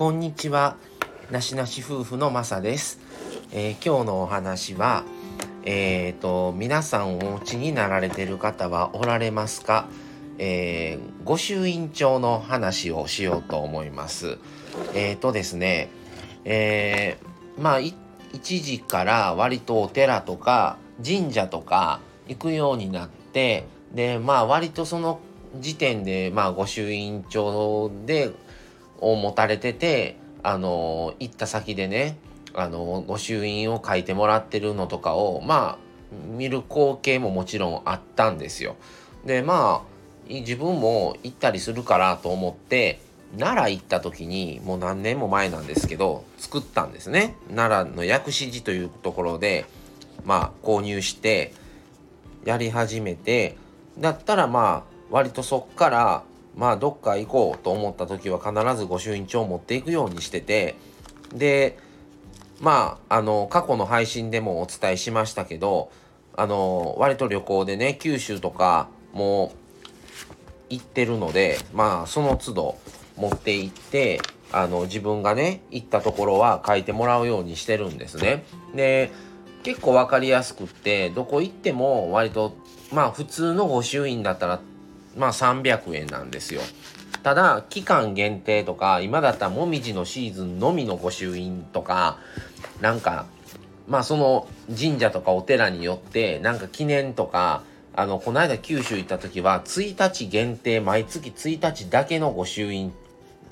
こんにちは。なしなし夫婦のまさです。えー今日のお話は、えーと、皆さんお家になられてる方はおられますか？えー御朱印帳の話をしようと思います。えーとですね、えーまあ、一時から割とお寺とか神社とか行くようになって、で、まあ割とその時点で、まあ御朱印帳で、を持たれてて、あの、行った先でね、あの、御朱印を書いてもらってるのとかを、まあ、見る光景ももちろんあったんですよ。で、まあ、自分も行ったりするからと思って、奈良行った時に、もう何年も前なんですけど、作ったんですね。奈良の薬師寺というところで、まあ、購入して、やり始めて、だったらまあ、割とそっから、まあ、どっか行こうと思った時は必ず御朱印帳を持っていくようにしてて、で、まあ、あの、過去の配信でもお伝えしましたけど、あの、割と旅行でね、九州とかも行ってるので、まあ、その都度持って行って、あの、自分がね、行ったところは書いてもらうようにしてるんですね。で、結構わかりやすくって、どこ行っても割と、まあ、普通の御朱印だったら、まあ、300円なんですよ。ただ、期間限定とか、今だったらもみじのシーズンのみの御朱印とか、なんか、まあその神社とかお寺によって、なんか記念とか、あの、この間九州行った時は、1日限定、毎月1日だけの御朱印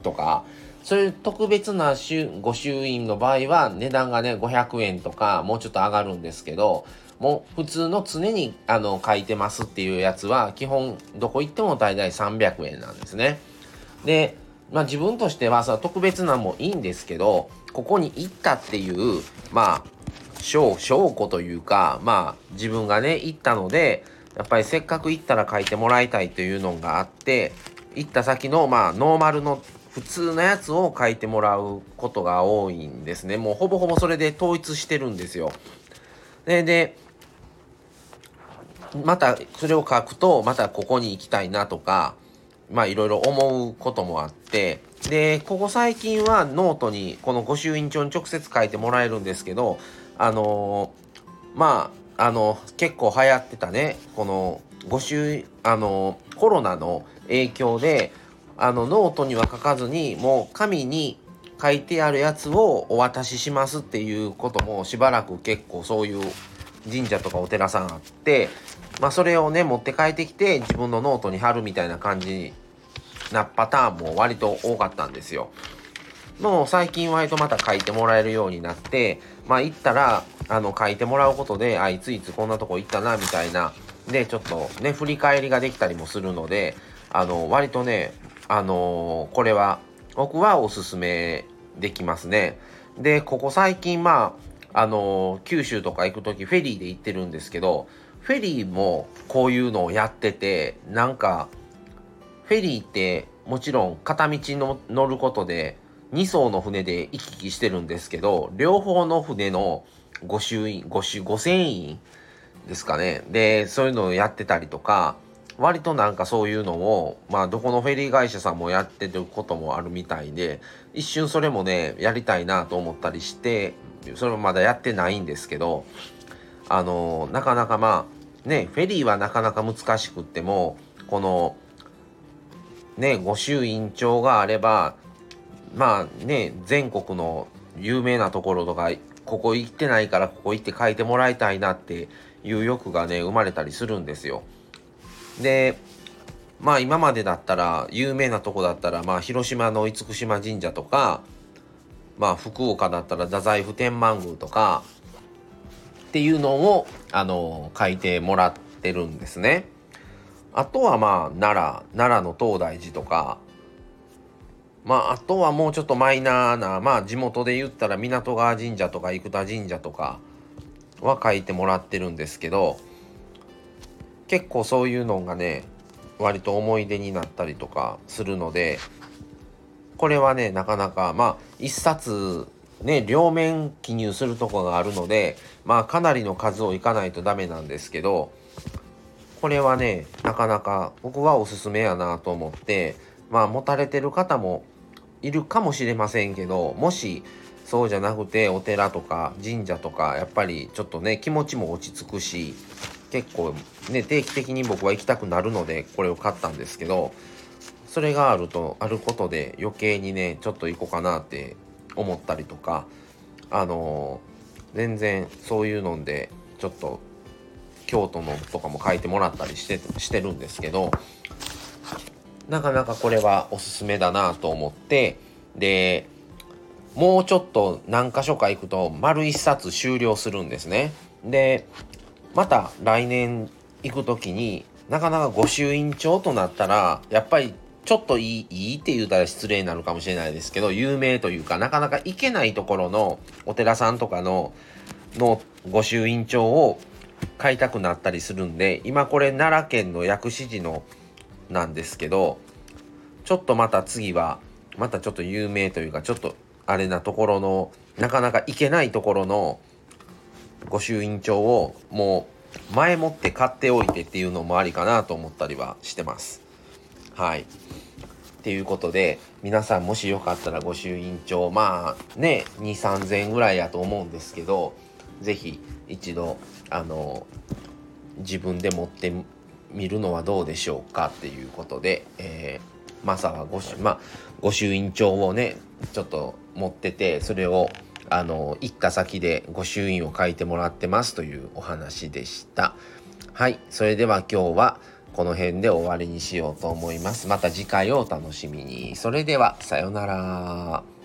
とか、そういう特別なし御朱印の場合は値段がね、500円とか、もうちょっと上がるんですけど、もう普通の常にあの書いてますっていうやつは、基本どこ行っても大体300円なんですね。で、まあ自分としてはさ、特別なのもいいんですけど、ここに行ったっていう、まあ、証証拠というか、まあ自分がね、行ったので、やっぱりせっかく行ったら書いてもらいたいというのがあって、行った先の、まあノーマルの普通のやつを書いてもらうことが多いんですね。もうほぼほぼそれで統一してるんですよ。で、で、またそれを書くと、またここに行きたいなとか、まあいろいろ思うこともあって、で、ここ最近はノートに、この御朱印帳に直接書いてもらえるんですけど、あのーまあ、あの、結構流行ってたね、この御朱、あのコロナの影響で、あの、ノートには書かずに、もう紙に書いてあるやつをお渡ししますっていうこともしばらく結構そういう神社とかお寺さんあって、まあそれをね持って帰ってきて自分のノートに貼るみたいな感じなパターンも割と多かったんですよ。もう最近割とまた書いてもらえるようになって、まあ行ったら、あの書いてもらうことで、あ、いついつこんなとこ行ったな、みたいな、で、ちょっとね、振り返りができたりもするので、あの、割とね、あのこれは、僕はおすすめできますね。で、ここ最近、まあ、あの九州とか行くときフェリーで行ってるんですけど、フェリーもこういうのをやってて、なんか、フェリーってもちろん片道の乗ることで2艘の船で行き来してるんですけど、両方の船の御朱印、御朱、御船員ですかね。で、そういうのをやってたりとか、割となんかそういうのを、まあどこのフェリー会社さんもやってることもあるみたいで、一瞬それもね、やりたいなと思ったりして、それもまだやってないんですけど、あのなかなかまあ、ね、フェリーはなかなか難しくっても、この、ね、御朱印帳があれば、まあね、全国の有名なところとか、ここ行ってないからここ行って書いてもらいたいなっていう欲がね、生まれたりするんですよ。で、まあ今までだったら、有名なとこだったら、まあ広島の厳島神社とか、まあ福岡だったら太宰府天満宮とか、っていうのを、あの、書いてもらってるんですね。あとはまあ奈良、奈良の東大寺とか、まああとはもうちょっとマイナーな、まあ地元で言ったら港川神社とか生田神社とかは書いてもらってるんですけど、結構そういうのがね、割と思い出になったりとかするので、これはね、なかなか、まあ一冊ね、両面記入するとこがあるので、まあかなりの数をいかないとダメなんですけど、これはね、なかなか僕はおすすめやなと思って、まあ持たれてる方もいるかもしれませんけどもしそうじゃなくてお寺とか神社とかやっぱりちょっとね気持ちも落ち着くし結構ね定期的に僕は行きたくなるのでこれを買ったんですけどそれがあるとあることで余計にねちょっと行こうかなって思ったりとかあのー、全然そういうのでちょっと京都のとかも書いてもらったりしてしてるんですけどなかなかこれはおすすめだなと思ってでもうちょっと何箇所か行くと丸1冊終了するんですね。でまた来年行く時になかなか御朱印帳となったらやっぱりちょっといいいいって言うたら失礼になるかもしれないですけど有名というかなかなか行けないところのお寺さんとかのの御朱印帳を買いたくなったりするんで今これ奈良県の薬師寺のなんですけどちょっとまた次はまたちょっと有名というかちょっとあれなところのなかなか行けないところの御朱印帳をもう前もって買っておいてっていうのもありかなと思ったりはしてます。はい。っていうことで皆さんもしよかったら御朱印帳まあね2 3 0 0円ぐらいやと思うんですけど是非一度あの自分で持ってみるのはどうでしょうかっていうことで、えー、マサは御朱,、まあ、御朱印帳をねちょっと持っててそれをあの行った先で御朱印を書いてもらってますというお話でした。はいそれでは今日はこの辺で終わりにしようと思います。また次回をお楽しみに。それではさようなら。